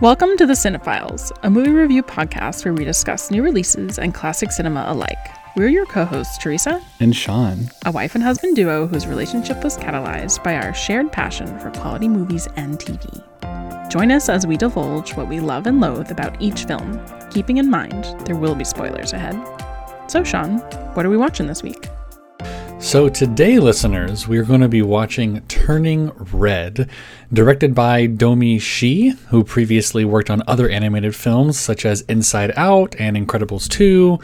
Welcome to The Cinephiles, a movie review podcast where we discuss new releases and classic cinema alike. We're your co hosts, Teresa and Sean, a wife and husband duo whose relationship was catalyzed by our shared passion for quality movies and TV. Join us as we divulge what we love and loathe about each film, keeping in mind there will be spoilers ahead. So, Sean, what are we watching this week? So, today, listeners, we're going to be watching Turning Red, directed by Domee Shi, who previously worked on other animated films such as Inside Out and Incredibles 2.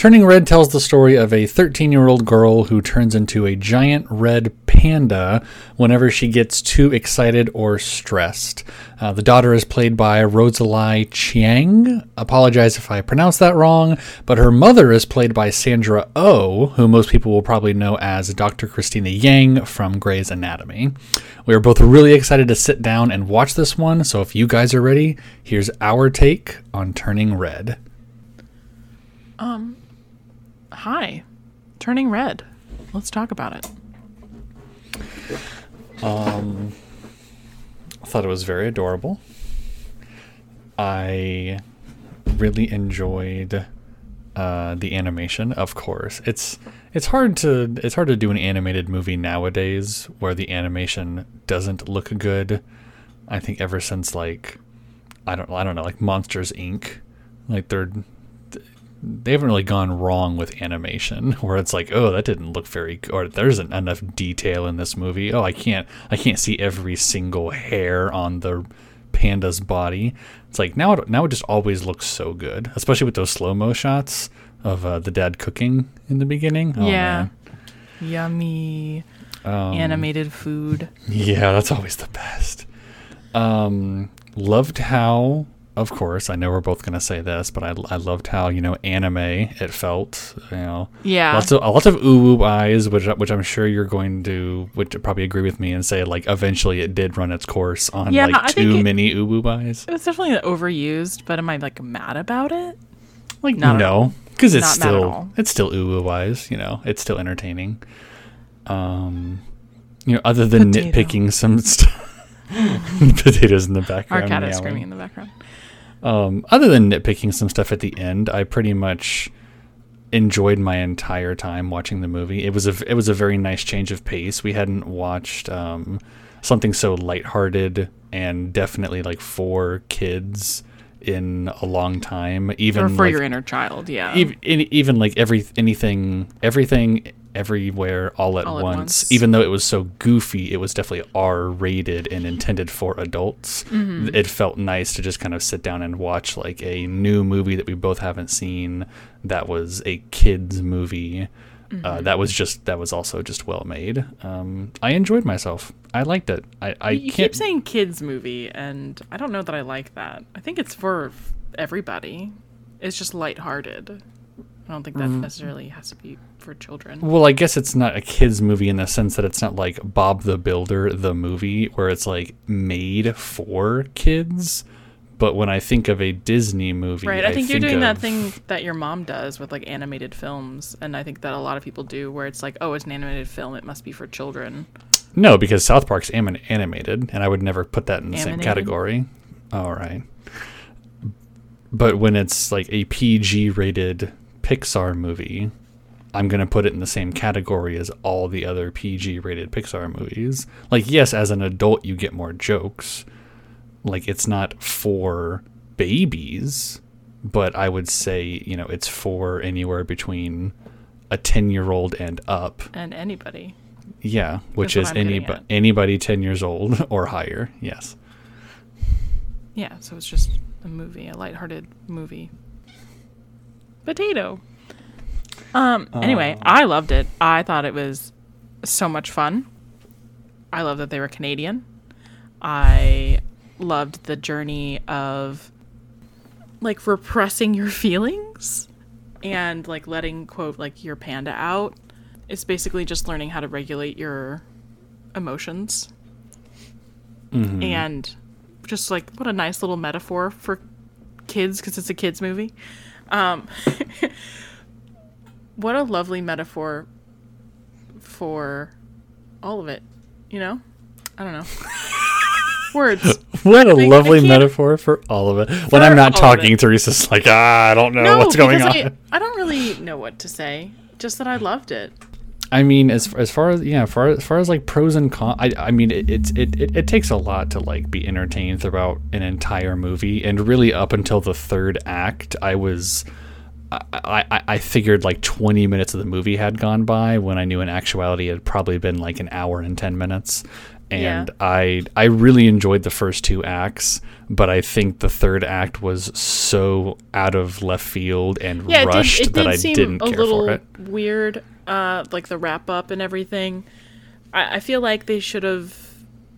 Turning Red tells the story of a 13 year old girl who turns into a giant red panda whenever she gets too excited or stressed. Uh, the daughter is played by Rosalie Chiang. Apologize if I pronounced that wrong, but her mother is played by Sandra Oh, who most people will probably know as Dr. Cristina Yang from Grey's Anatomy. We are both really excited to sit down and watch this one, so if you guys are ready, here's our take on Turning Red. Um, hi, turning red. Let's talk about it. Um, I thought it was very adorable. I really enjoyed uh, the animation. Of course, it's it's hard to it's hard to do an animated movie nowadays where the animation doesn't look good. I think ever since like I don't I don't know like Monsters Inc. Like they're they haven't really gone wrong with animation where it's like oh that didn't look very good or there isn't enough detail in this movie. Oh i can't i can't see every single hair on the panda's body. It's like now it, now it just always looks so good especially with those slow mo shots of uh, the dad cooking in the beginning. Oh, yeah. man. yummy. Um, animated food. Yeah that's always the best. Um loved how of course, I know we're both going to say this, but I, I loved how you know anime it felt. You know, yeah, lots of lots of ooh eyes, which which I'm sure you're going to would probably agree with me and say like eventually it did run its course on yeah, like too it, many ooh eyes. It was definitely overused, but am I like mad about it? Like not no, because it's still it's still ooh eyes. You know, it's still entertaining. Um, you know, other than Potato. nitpicking some stuff. potatoes in the background. Our cat is screaming in the background. Um, other than nitpicking some stuff at the end, I pretty much enjoyed my entire time watching the movie. It was a it was a very nice change of pace. We hadn't watched um, something so lighthearted and definitely like for kids in a long time. Even or for like, your inner child, yeah. Even, even like every anything everything everywhere all at, all once. at once. Even though it was so goofy, it was definitely R rated and intended for adults. Mm-hmm. It felt nice to just kind of sit down and watch like a new movie that we both haven't seen that was a kids movie. Uh, mm-hmm. Uh, that was just that was also just well made. Um, I enjoyed myself. I liked it. I, I you keep saying kids movie, and I don't know that I like that. I think it's for everybody. It's just lighthearted. I don't think that mm. necessarily has to be for children. Well, I guess it's not a kids movie in the sense that it's not like Bob the Builder the movie where it's like made for kids. But when I think of a Disney movie, right? I, I think, think you're doing of... that thing that your mom does with like animated films, and I think that a lot of people do, where it's like, oh, it's an animated film; it must be for children. No, because South Park's am- animated, and I would never put that in the animated? same category. All right. But when it's like a PG rated Pixar movie, I'm going to put it in the same category as all the other PG rated Pixar movies. Like, yes, as an adult, you get more jokes. Like, it's not for babies, but I would say, you know, it's for anywhere between a 10 year old and up. And anybody. Yeah, which is anybody anybody 10 years old or higher. Yes. Yeah, so it's just a movie, a lighthearted movie potato. Um. Anyway, uh. I loved it. I thought it was so much fun. I love that they were Canadian. I loved the journey of like repressing your feelings and like letting quote like your panda out. It's basically just learning how to regulate your emotions. Mm-hmm. And just like what a nice little metaphor for kids because it's a kids movie. Um, what a lovely metaphor for all of it, you know? I don't know. Words. What a I lovely can't- metaphor for all of it. When I'm not talking, it. Teresa's like, ah, I don't know No, what's going on. I, I don't really know what to say. Just that I loved it. I mean, as as far as yeah, far as far as like pros and cons, I, I mean, it, it's it, it it takes a lot to like be entertained throughout an entire movie, and really up until the third act, I was. I, I, I figured like 20 minutes of the movie had gone by when I knew in actuality it had probably been like an hour and 10 minutes. And Yeah. I I really enjoyed the first two acts, but I think the third act was so out of left field and Yeah, it did, rushed it that I didn't a care little for it. weird, uh, like the wrap up and everything. I, I feel like they should have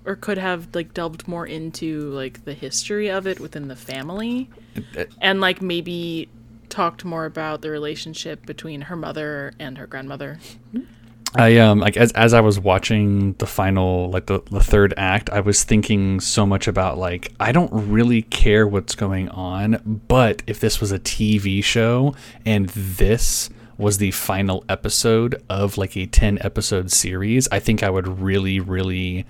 or could have like delved more into like the history of it within the family, and like maybe talked more about the relationship between her mother and her grandmother. I um like as as I was watching the final like the, the third act, I was thinking so much about like I don't really care what's going on, but if this was a TV show and this was the final episode of like a 10 episode series, I think I would really really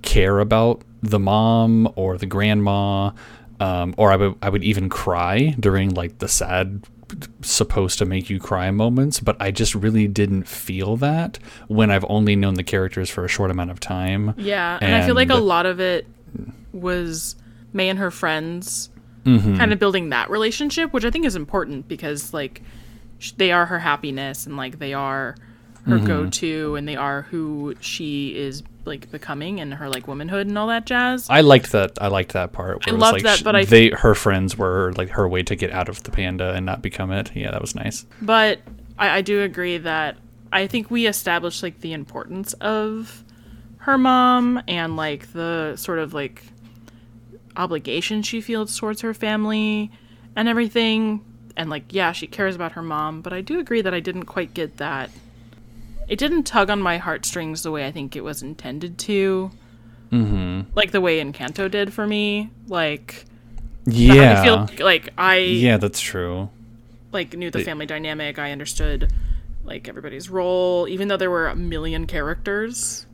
care about the mom or the grandma um, or I would I would even cry during like the sad supposed to make you cry moments, but I just really didn't feel that when I've only known the characters for a short amount of time. Yeah, and, I feel like a lot of it was May and her friends Mm-hmm. kind of building that relationship, which I think is important because like sh- they are her happiness and like they are her Mm-hmm. go-to and they are who she is like becoming and her like womanhood and all that jazz. I liked that. I liked that part. Where it loved like that, but I- they her friends were like her way to get out of the panda and not become it. Yeah, that was nice. But I, I do agree that I think we established like the importance of her mom and like the sort of like obligation she feels towards her family and everything. And like, yeah, she cares about her mom, but I do agree that I didn't quite get that. It didn't tug on my heartstrings the way I think it was intended to. Mm-hmm. Like the way Encanto did for me. Like, Yeah. I feel like I yeah, that's true. like knew the family dynamic. I understood like everybody's role, even though there were a million characters.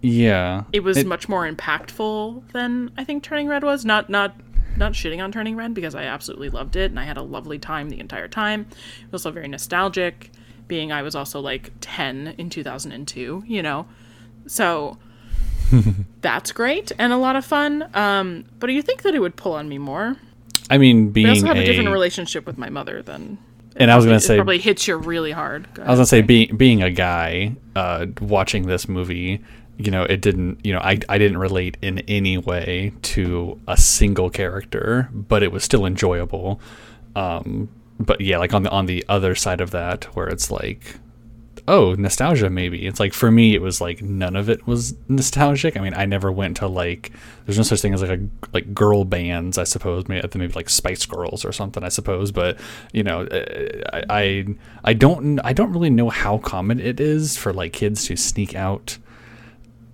Yeah. It was much more impactful than I think Turning Red was. Not not not shitting on Turning Red because I absolutely loved it and I had a lovely time the entire time. It was also very nostalgic, being I was also like ten in two thousand and two. You know, so. that's great and a lot of fun. Um, but do you think that it would pull on me more? I mean, I being also have a, a, different relationship with my mother than. and I was gonna it say probably hits you really hard. Go I was gonna say being being a guy uh, watching this movie, you know, it didn't, you know, I I didn't relate in any way to a single character, but it was still enjoyable. Um, but yeah, like on the on the other side of that, where it's like, oh, nostalgia maybe. It's like for me, it was like none of it was nostalgic. I mean, I never went to like. There's no such thing as like a like girl bands, I suppose. Maybe maybe like Spice Girls or something, I suppose. But you know, uh, I I, I don't I don't really know how common it is for like kids to sneak out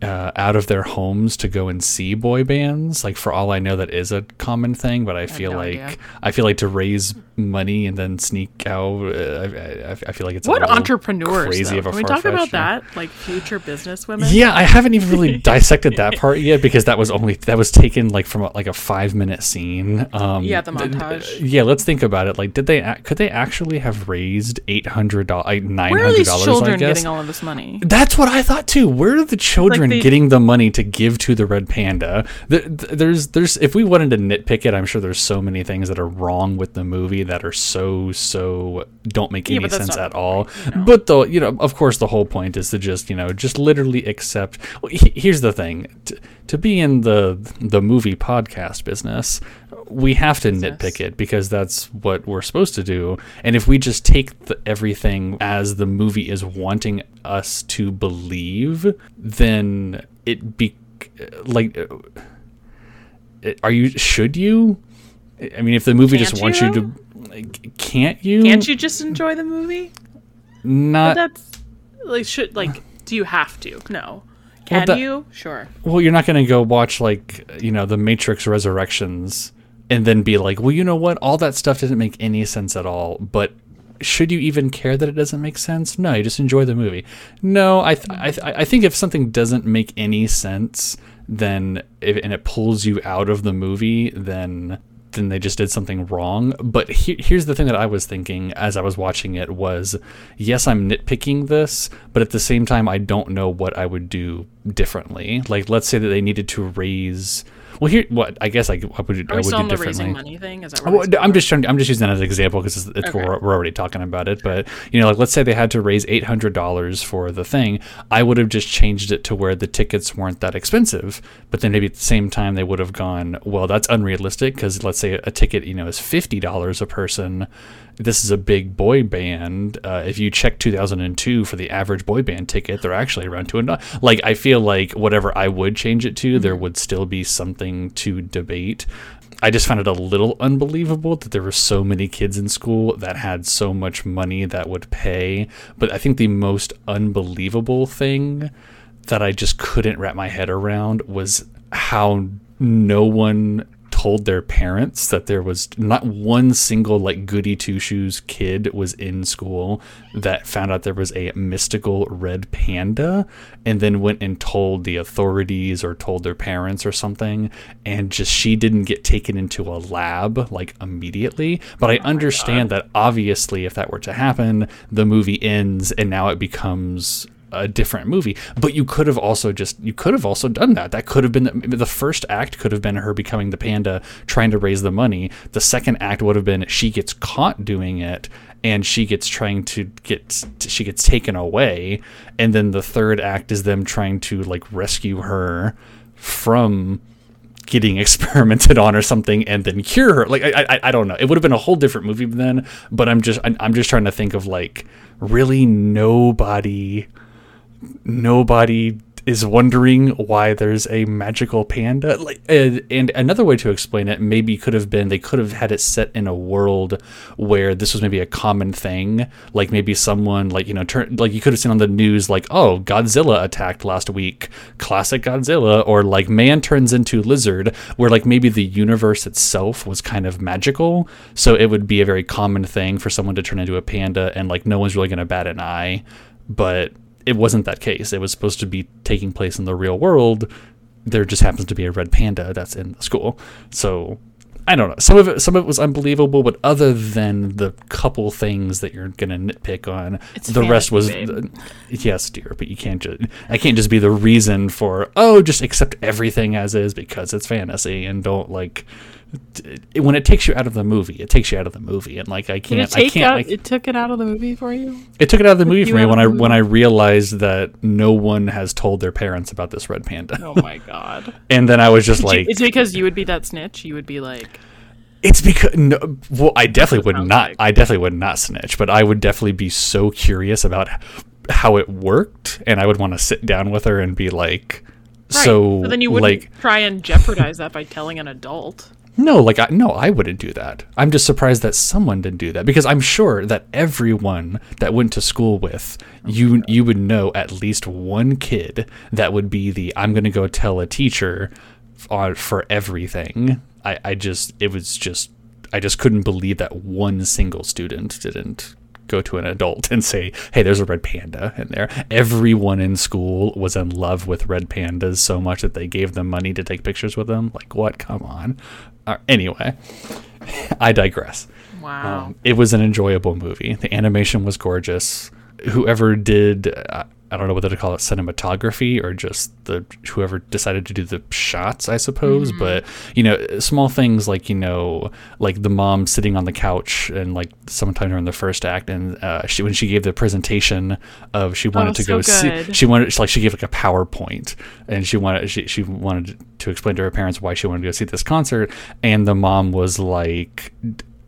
uh, out of their homes to go and see boy bands. Like for all I know, that is a common thing. But I feel no like idea. I feel like to raise money and then sneak out. Uh, I, I, I feel like it's a what entrepreneurs? Crazy though? of a Can we talk about that? Like future business women? Yeah, I haven't even really dissected that part yet because that was only that was taken like from a, like a five minute scene. Um, Yeah, the th- th- montage. yeah, let's think about it. Like, did they could they actually have raised eight hundred dollars, nine Where are these dollars? Children getting all of this money? That's what I thought too. Where are the children they- getting the money to give to the red panda? There, there's, there's. If we wanted to nitpick it, I'm sure there's so many things that are wrong with the movie that are so, so don't make any sense at all. point, know? But though, you know, of course, the whole point is to just, you know, just literally accept. Well, he- here's the thing: to, to be in the the movie podcast business, we have to nitpick it because that's what we're supposed to do. And if we just take the, everything as the movie is wanting us to believe, then it be like, uh, are you? Should you? I mean, if the movie just Can't wants you, you to, like, can't you? Can't you just enjoy the movie? Not That's like should like. Do you have to? No. Can that- you? Sure. Well, you're not going to go watch like you know the Matrix Resurrections and then be like, well, you know what? All that stuff doesn't make any sense at all. But should you even care that it doesn't make sense? No, you just enjoy the movie. No, I th- I, th- I think if something doesn't make any sense, then if, and it pulls you out of the movie, then then they just did something wrong. But he, here's the thing that I was thinking as I was watching it was, yes, I'm nitpicking this, but at the same time, I don't know what I would do differently. Like, let's say that they needed to raise well, here, what I guess I, I would, Are I would do differently. raising money thing? Is that Well, I'm just trying. I'm just using that as an example because it's, it's Okay. we're, we're already talking about it. But you know, like let's say they had to raise eight hundred dollars for the thing, I would have just changed it to where the tickets weren't that expensive. But then maybe at the same time they would have gone, well, that's unrealistic because let's say a ticket, you know, is fifty dollars a person. This is a big boy band. Uh, if you check 2002 for the average boy band ticket, they're actually around two and like I feel like whatever I would change it to, there would still be something to debate. I just found it a little unbelievable that there were so many kids in school that had so much money that would pay. But I think the most unbelievable thing that I just couldn't wrap my head around was how no one told their parents that there was not one single like goody two shoes kid was in school that found out there was a mystical red panda and then went and told the authorities or told their parents or something. And just she didn't get taken into a lab like immediately. But i oh understand that obviously if that were to happen the movie ends and now it becomes a different movie. But you could have also just you could have also done that. That could have been the, first act could have been her becoming the panda trying to raise the money. The second act would have been she gets caught doing it and she gets trying to get she gets taken away and then the third act is them trying to like rescue her from getting experimented on or something and then cure her like i i, I don't know it would have been a whole different movie then but i'm just I'm just trying to think of like really nobody nobody is wondering why there's a magical panda. Like and, and another way to explain it maybe could have been they could have had it set in a world where this was maybe a common thing. Like maybe someone like you know turn like you could have seen on the news like oh godzilla attacked last week. Classic godzilla. Or like man turns into lizard where like maybe the universe itself was kind of magical. So it would be a very common thing for someone to turn into a panda and like no one's really to bat an eye. But it wasn't that case. It was supposed to be taking place in the real world. There just happens to be a red panda that's in the school. So I don't know. Some of it, some of it was unbelievable, but other than the couple things that you're gonna nitpick on, It's the rest was yes, dear. But you can't just I can't just be the reason for oh just accept everything as is because it's fantasy and don't like when it takes you out of the movie, it takes you out of the movie, and like I can't, it I can't, out? I- it took it out of the movie for you. it took it out of the movie for me when I the when I realized that no one has told their parents about this red panda, Oh my god! and then I was just Did you- like, it's because you would be that snitch. You would be like, it's because no, well, I definitely would not, like. I definitely would not snitch, but I would definitely be so curious about how it worked, and I would want to sit down with her and be like, right. so, then you wouldn't like, try and jeopardize that by telling an adult. No, like I, no, I wouldn't do that. I'm just surprised that someone didn't do that because I'm sure that everyone that went to school with you, you would know at least one kid that would be the I'm going to go tell a teacher on for everything. I, I just it was just I just couldn't believe that one single student didn't go to an adult and say, "Hey, there's a red panda in there." Everyone in school was in love with red pandas so much that they gave them money to take pictures with them. Like, what? Come on. Uh, anyway, I digress. Wow. Um, it was an enjoyable movie. The animation was gorgeous. Whoever did, uh, I don't know whether to call it cinematography or just the whoever decided to do the shots, I suppose. But you know, small things like you know, like the mom sitting on the couch and like sometime during the first act, and uh, she when she gave the presentation of she wanted to so go see, she wanted like she gave like a PowerPoint, and she wanted she she wanted to explain to her parents why she wanted to go see this concert, and the mom was like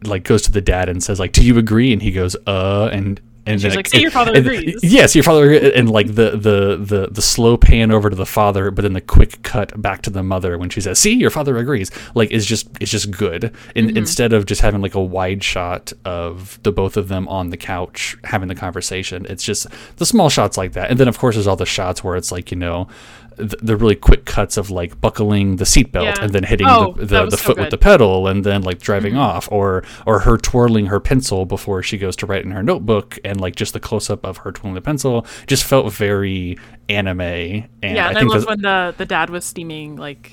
like goes to the dad and says like, "Do you agree?" And he goes, "Uh," and and she's like, "See, your father and- agrees." Yes, your father and like the the the the slow pan over to the father, but then the quick cut back to the mother when she says, "See, your father agrees." Like is just it's just good. In, Mm-hmm. Instead of just having like a wide shot of the both of them on the couch having the conversation, it's just the small shots like that. And then of course there's all the shots where it's like you know the, the really quick cuts of like buckling the seatbelt Yeah. and then hitting Oh, the, the, the so foot with the pedal and then like driving Mm-hmm. off or or her twirling her pencil before she goes to write in her notebook and like just the close up of her twirling the pencil just felt very anime and yeah, and I, think love when the the dad was steaming like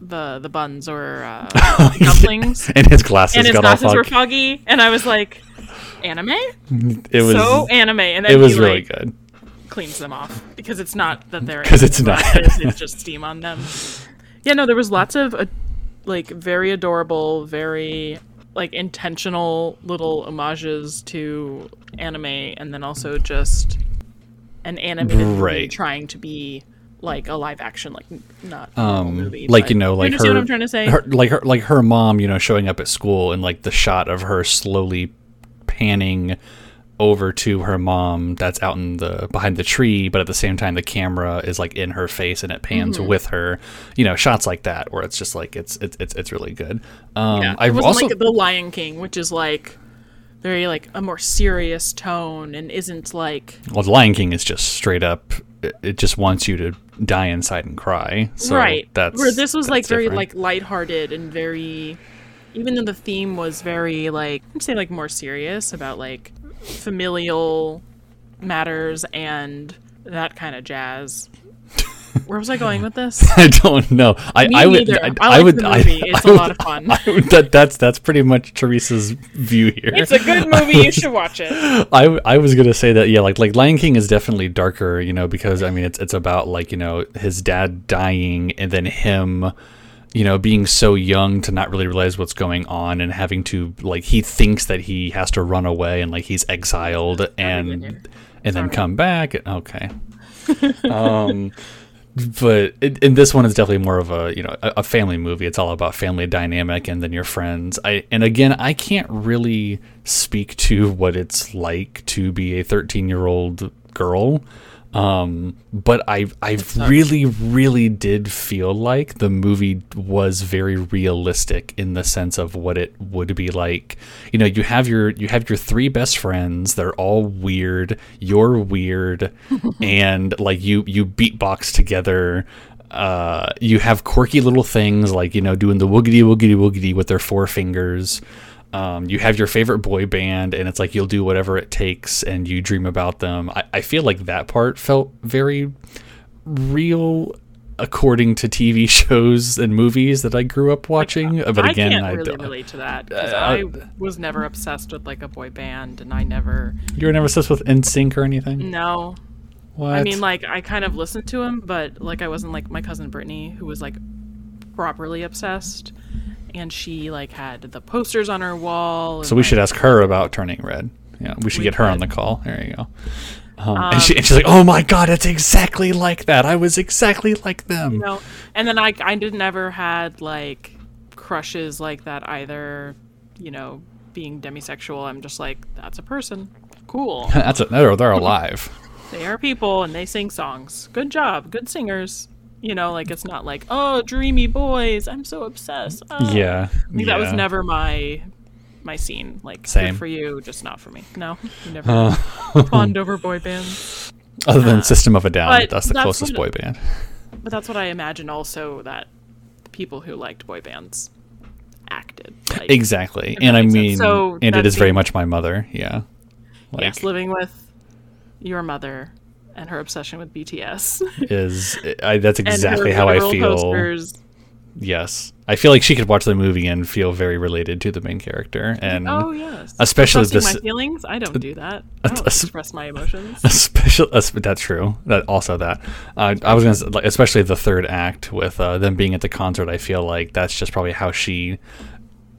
the the buns or uh, dumplings, and his glasses and his got glasses all were foggy, and I was like, anime, It was so anime, and then it was really like, good. Cleans them off because it's not that they're because it's not. it's just steam on them. Yeah, no, there was lots of uh, like very adorable, very like intentional little homages to anime, and then also just an animated movie trying to be like a live action, like not um, movie. like you know, like understand her, what I'm trying to say. her, like her, like her mom, you know, showing up at school and like the shot of her slowly panning over to her mom that's out in the behind the tree, but at the same time the camera is like in her face and it pans Mm-hmm. with her. You know, shots like that where it's just like it's it's it's, it's really good. Um, Yeah, wasn't also like The Lion King, which is like very like a more serious tone and isn't like well, The Lion King is just straight up. It, it just wants you to die inside and cry. So right. That's where this was like that's very different. like lighthearted and very even though the theme was very like I'd say like more serious about like familial matters and that kind of jazz. Where was I going with this? I don't know. I, Me I would. I, I I like would. the I- It's I a would- lot of fun. I would- that, that's that's pretty much Teresa's view here. It's a good movie. You should watch it. I, I was gonna say that yeah, like like Lion King is definitely darker, you know, because I mean it's it's about like you know his dad dying and then him, you know, being so young to not really realize what's going on and having to like he thinks that he has to run away and like he's exiled and good, and then come back. Okay. um, but it, and this one is definitely more of a you know a, a family movie. It's all about family dynamic and then your friends. I and again I can't really speak to what it's like to be a 13 year old girl. Um, but I I really really did feel like the movie was very realistic in the sense of what it would be like. You know, you have your you have your three best friends. They're all weird. You're weird, and like you you beatbox together. Uh, you have quirky little things like you know doing the woogity woogity woogity with their four fingers. Um, you have your favorite boy band, and it's like you'll do whatever it takes, and you dream about them. I, I feel like that part felt very real according to TV shows and movies that I grew up watching. But again I can't I really don't. relate to that because Uh, I was never obsessed with like a boy band, and I never. You were never obsessed with NSYNC or anything. No, What? I mean, like I kind of listened to him, but like I wasn't like my cousin Brittany, who was like properly obsessed, and she like had the posters on her wall. so and, we should ask her about Turning Red. Yeah, we should We get her on the call. There you go. Um, and, she, and she's like, "Oh my god, it's exactly like that. I was exactly like them." you know, and then I I did never had like crushes like that either. You know, being demisexual, I'm just like that's a person. Cool. That's a, they're they're alive. they are people and they sing songs. Good job, good singers. You know, like it's not like oh, dreamy boys. I'm so obsessed. Oh. yeah, Like, that was never my my scene. Like Same. good for you, just not for me. No, never Uh, over boy bands. other than System of a Down, that's the that's closest boy band. But that's what I imagine. Also, that the people who liked boy bands acted. Like, Exactly, and I mean, So and it is very much my mother. Yeah, like yes, living with your mother and her obsession with BTS. is I, that's exactly how I feel. Posters. Yes, I feel like she could watch the movie and feel very related to the main character, and Oh yes, especially this- my feelings. I don't do that. I don't es- express my emotions. especially that's true. That also that uh, I was gonna say, like, especially the third act with uh, them being at the concert. I feel like that's just probably how she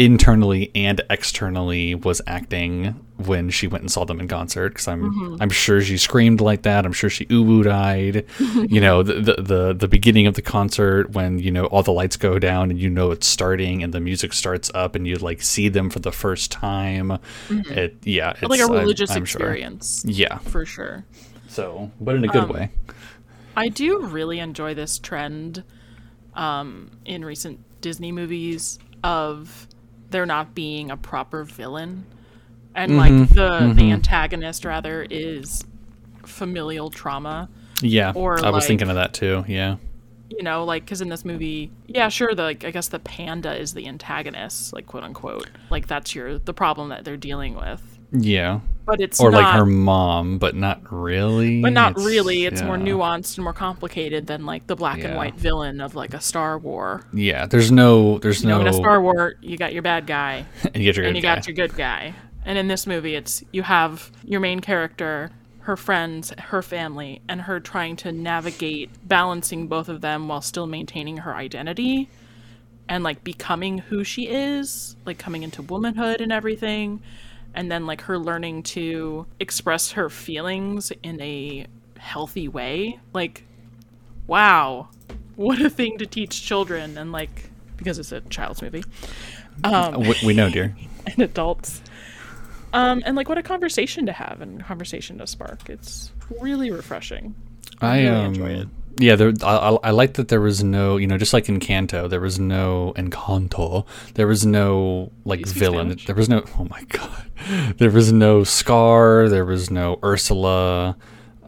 internally and externally was acting when she went and saw them in concert because I'm Mm-hmm. I'm sure she screamed like that. I'm sure she ooh eyed. you know the, the the the beginning of the concert when you know all the lights go down and you know it's starting and the music starts up and you like see them for the first time. It yeah, it's Mm-hmm. like a I'm- religious I'm sure. experience, Yeah, for sure. so but in a good Um, way. I do really enjoy this trend um, in recent Disney movies of there not being a proper villain, and like Mm-hmm. the the antagonist rather is familial trauma. Yeah, or I was thinking of that too. Yeah, you know, like because in this movie, yeah, sure, the like I guess the panda is the antagonist, like quote unquote, like that's your the problem that they're dealing with. Yeah. But it's Or not, like her mom, but not really. but not It's- really. It's more nuanced and more complicated than like the black and white villain of like a Star War. Yeah, there's no, there's You know, no. in a Star War, you got your bad guy you get your and you got your good guy. And in this movie, it's you have your main character, her friends, her family, and her trying to navigate balancing both of them while still maintaining her identity and like becoming who she is, like coming into womanhood and everything. And then like her learning to express her feelings in a healthy way. Like, wow, what a thing to teach children and like because it's a child's movie we, we know, dear. and adults. Um, and like what a conversation to have and conversation to spark. It's really refreshing. I really um, enjoy it. Yeah, there, I, I I like that there was no, you know, just like in Canto, there was no Encanto, there was no like villain. Spanish? There was no. Oh my god, there was no Scar. There was no Ursula.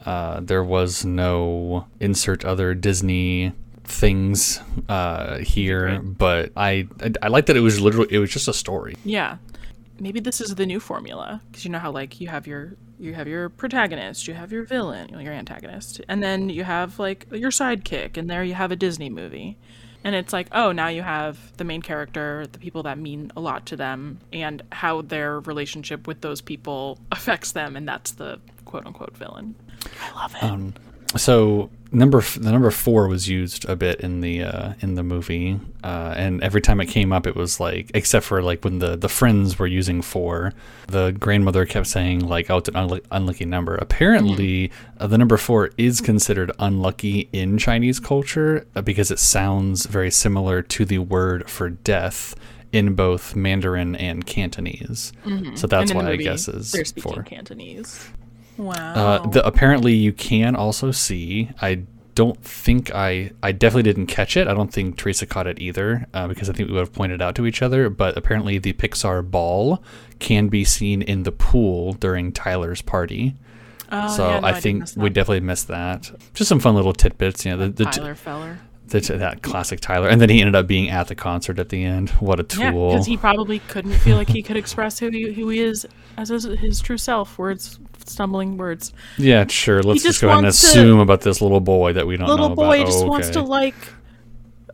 Uh, there was no insert other Disney things uh, here. But I, I I like that it was literally it was just a story. Yeah. Maybe this is the new formula because you know how like you have your you have your protagonist, you have your villain, you know, your antagonist, and then you have like your sidekick, and there you have a Disney movie. And it's like, oh, now you have the main character, the people that mean a lot to them, and how their relationship with those people affects them, and that's the quote unquote villain. I love it. Um, so number f- the number four was used a bit in the uh, in the movie, uh, and every time it came up, it was like except for like when the the friends were using four, the grandmother kept saying like, "Oh, it's an unlu- unlucky number." Apparently, uh, the number four is considered unlucky in Chinese culture uh, because it sounds very similar to the word for death in both Mandarin and Cantonese. So that's And in the why I guess is they're speaking four. Cantonese. Wow. Uh, the, apparently, you can also see. I don't think I. I definitely didn't catch it. I don't think Teresa caught it either, uh, because I think we would have pointed out to each other. But apparently, the Pixar ball can be seen in the pool during Tyler's party. Oh, so yeah, no, I did think we definitely missed that. Just some fun little tidbits. You know, the, the, t- Tyler Feller. The that classic Tyler, and then he ended up being at the concert at the end. What a Yeah, tool! because he probably couldn't feel like he could express who he, who he is as his, his true self. Words, stumbling words. yeah, sure. Let's just just go ahead and wants to- assume about this little boy that we don't Little know boy about. just Oh, wants to like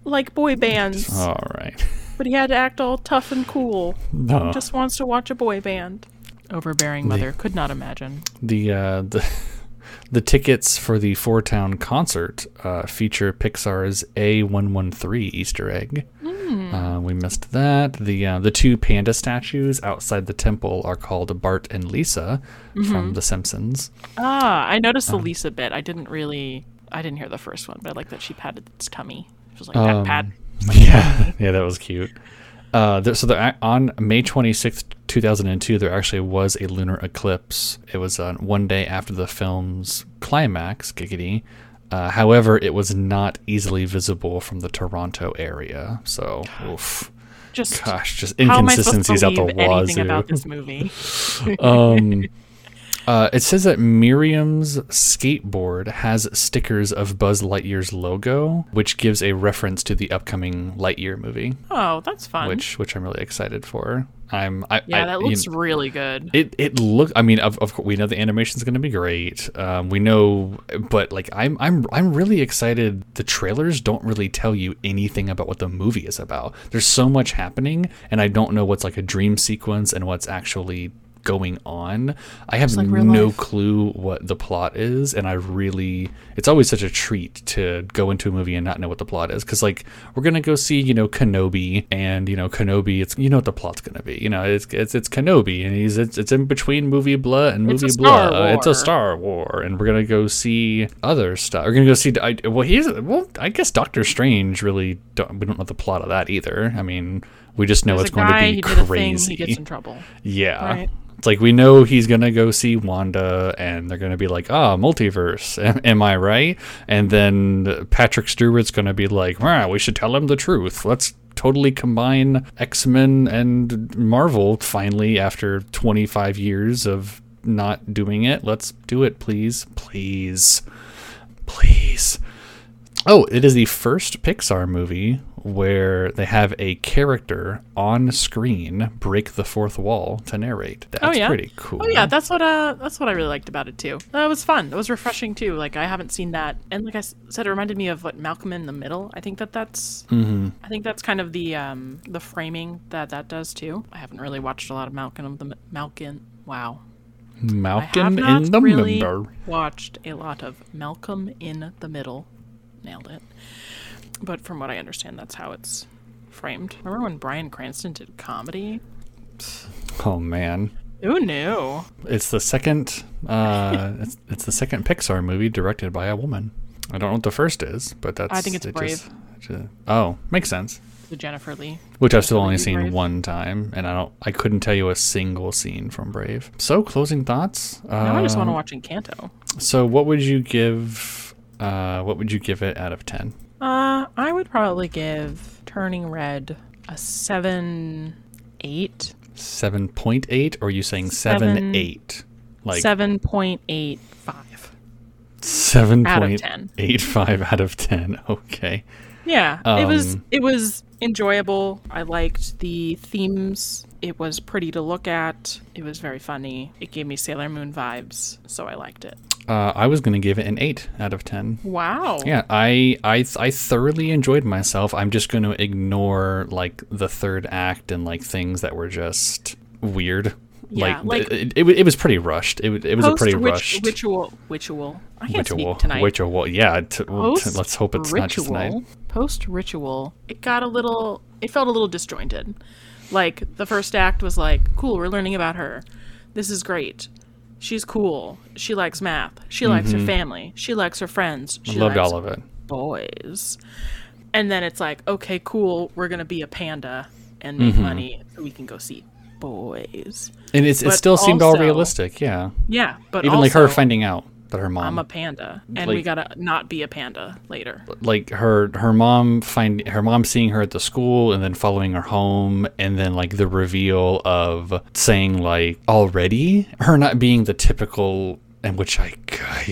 like boy bands, All right. but he had to act all tough and cool. No. Just wants to watch a boy band. Overbearing mother could not imagine. the uh, the the tickets for the Four Town concert uh, feature Pixar's A113 Easter egg. Uh, we missed that. The uh, the two panda statues outside the temple are called Bart and Lisa from The Simpsons. Ah, I noticed the Um, Lisa bit. I didn't really. I didn't hear the first one, but I like that she patted its tummy. She was like Um, pat pat. Yeah, yeah, that was cute. Uh, there, so on May 26th, 2002, there actually was a lunar eclipse. It was uh, one day after the film's climax, giggity. Uh, however, it was not easily visible from the Toronto area. So, oof. Just gosh, just how am I supposed to inconsistencies out the believe anything wazoo. about this movie? um, uh, it says that Miriam's skateboard has stickers of Buzz Lightyear's logo, which gives a reference to the upcoming Lightyear movie. Oh, that's fun. which which I'm really excited for. I'm I, yeah, I- that you looks really good. it it look. I mean, of, of course, we know the animation's going to be great. Um, we know, but like, I'm I'm I'm really excited. The trailers don't really tell you anything about what the movie is about. There's so much happening, and I don't know what's like a dream sequence and what's actually going on. I have like no life. clue what the plot is, and I really it's always such a treat to go into a movie and not know what the plot is because like we're gonna go see you know Kenobi and you know Kenobi it's you know what the plot's gonna be. You know it's it's it's Kenobi and he's it's, it's in between movie blah and movie blah it's a uh, Star War and we're gonna go see other stuff. We're gonna go see I, well he's well I guess Doctor Strange really don't we don't know the plot of that either. I mean we just know There's it's going guy, to be a thing, crazy he gets in trouble. yeah. Right. It's like we know he's gonna go see Wanda, and they're gonna be like, "Ah, multiverse." Am, am I right? And then Patrick Stewart's gonna be like, "Wow, we should tell him the truth. Let's totally combine X Men and Marvel finally after 25 years of not doing it. Let's do it, please, please, please." Oh, it is the first Pixar movie where they have a character on screen break the fourth wall to narrate. That's oh yeah, pretty cool. Oh yeah, that's what uh that's what I really liked about it too. That was fun. That was refreshing too. Like I haven't seen that, and like I said, it reminded me of what Malcolm in the Middle. I think that that's Mm-hmm. I think that's kind of the um the framing that that does too. I haven't really watched a lot of Malcolm of the Malcolm. Wow, Malcolm in the really Middle. watched a lot of Malcolm in the Middle. Nailed it. But from what I understand, that's how it's framed. Remember when Bryan Cranston did comedy? Oh man. Who knew? It's the second. Uh, it's, it's the second Pixar movie directed by a woman. I don't know what the first is, but that's. I think it's it Brave. just- oh, makes sense. The Jennifer Lee. Which I've still only Brave. seen one time, and I don't. I couldn't tell you a single scene from Brave. So, closing thoughts. Now I just want to Um, watch Encanto. So, what would you give? Uh, what would you give it out of ten? Uh, I would probably give Turning Red a seven, eight, Seven point eight, or are you saying seven, Seven- eight? Like seven point eight five. seven out of point 10. eight five out of ten. Okay. Yeah, it was Um, it was enjoyable. I liked the themes. It was pretty to look at. It was very funny. It gave me Sailor Moon vibes, so I liked it. Uh, I was gonna give it an eight out of ten. Wow. Yeah, I I I thoroughly enjoyed myself. I'm just going to ignore like the third act and like things that were just weird. Yeah, like, like- it, it, it was pretty rushed. It, it was a pretty Post-witch- rushed Ritual. Ritual. I can't ritual. speak tonight. Ritual. Yeah. T- Post let's hope it's not just tonight. Post ritual, it got a little. It felt a little disjointed. Like the first act was like, "Cool, we're learning about her. This is great. She's cool. She likes math. She likes her family. She likes her friends. She Mm-hmm. Loved likes all of it. boys." And then it's like, "Okay, cool. We're gonna be a panda and make Mm-hmm. money so we can go see boys." And it's, it still seemed all realistic. Yeah. Yeah, but Even like her finding out that her mom I'm a panda, and we gotta not be a panda later. like her her mom find her mom seeing her at the school and then following her home and then like the reveal of saying like already? Her not being the typical and which I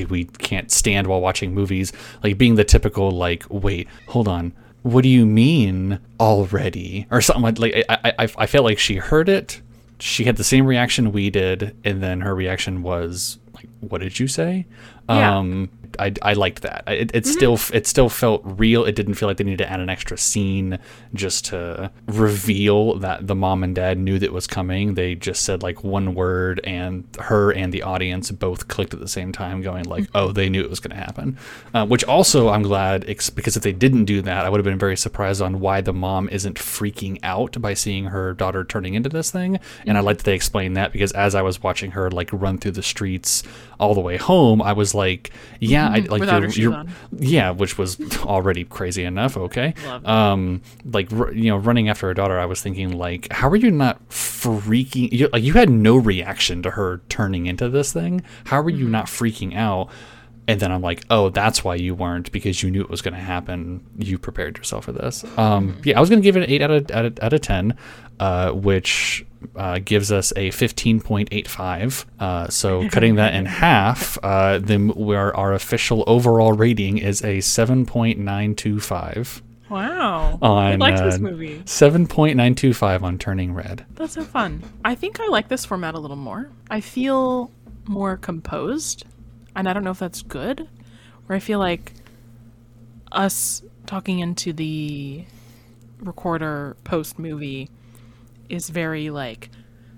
we can't stand while watching movies like being the typical like wait hold on. What do you mean already? Or something like, like I, I I felt like she heard it. She had the same reaction we did and then her reaction was like what did you say Yeah. um I, I liked that. It, it mm-hmm. still it still felt real. It didn't feel like they needed to add an extra scene just to reveal that the mom and dad knew that it was coming. They just said like one word and her and the audience both clicked at the same time going like mm-hmm. oh they knew it was going to happen. Uh, which also i'm glad ex- because if they didn't do that i would have been very surprised on why the mom isn't freaking out by seeing her daughter turning into this thing. And i mm-hmm. like that they explained that because as i was watching her like run through the streets all the way home i was like yeah I, like Without you're, her you're- on. yeah which was already crazy enough okay? Um like r- you know running after her daughter i was thinking like how are you not freaking you, like you had no reaction to her turning into this thing. How are you Mm-hmm. not freaking out? And then i'm like oh that's why you weren't because you knew it was going to happen. You prepared yourself for this. Um Mm-hmm. yeah i was going to give it an 8 out of, out of, out of 10 uh, which uh, gives us a 15.85 uh, so cutting that in half uh, then where our official overall rating is a 7.925 Wow. on I liked this uh, movie. 7.925 on Turning Red. That's so fun. I think I like this format a little more. I feel more composed, and I don't know if that's good. Where I feel like us talking into the recorder post movie is very like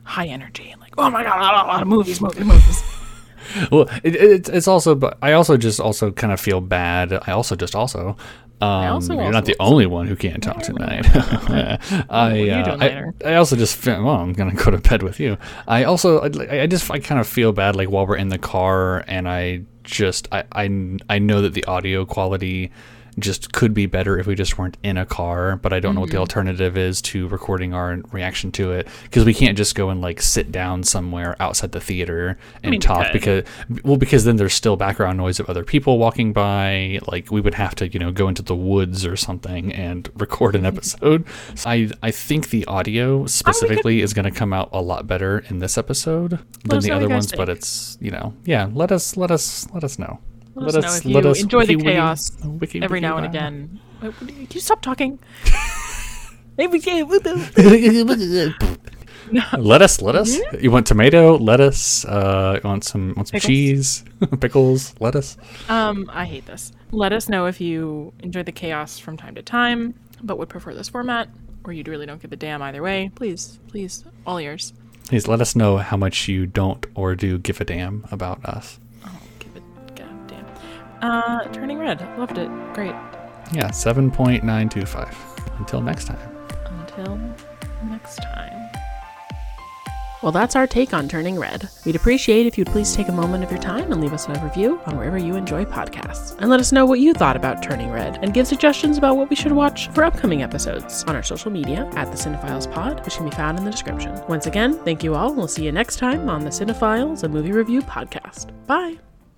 high energy and like oh my god a lot, of movies movies movies Well, it, it, it's also, but I also just also kind of feel bad. I also just also. Um, also you're also not the only one who can't talk tonight. I, uh, I. I also just feel, well, I'm gonna go to bed with you. I also, I, I just, I kind of feel bad like while we're in the car, and I just, I, I, I know that the audio quality just could be better if we just weren't in a car, but I don't know what the Mm-hmm. alternative is to recording our reaction to it because we can't just go and like sit down somewhere outside the theater and mean, talk because well because then there's still background noise of other people walking by like we would have to you know go into the woods or something and record an episode. So I I think the audio specifically is going to come out a lot better in this episode than the other ones but it's you know yeah let us let us let us know Let, us know if you enjoy the chaos wiki, every now and again. Wait, Can you stop talking? let us, let us. You want tomato, lettuce? Uh, you want some, want some Pickles? cheese, pickles, lettuce? Um, I hate this. Let us know if you enjoy the chaos from time to time, but would prefer this format, or you really don't give a damn either way. Please, please, all ears. Please let us know how much you don't or do give a damn about us. Uh, Turning Red. Loved it. Great. Yeah, seven point nine two five. Until next time. Until next time. Well, that's our take on Turning Red. We'd appreciate if you'd please take a moment of your time and leave us a review on wherever you enjoy podcasts. And let us know what you thought about Turning Red and give suggestions about what we should watch for upcoming episodes on our social media at the Cinephiles Pod, which can be found in the description. Once again, thank you all. and We'll see you next time on the Cinephiles, a movie review podcast. Bye.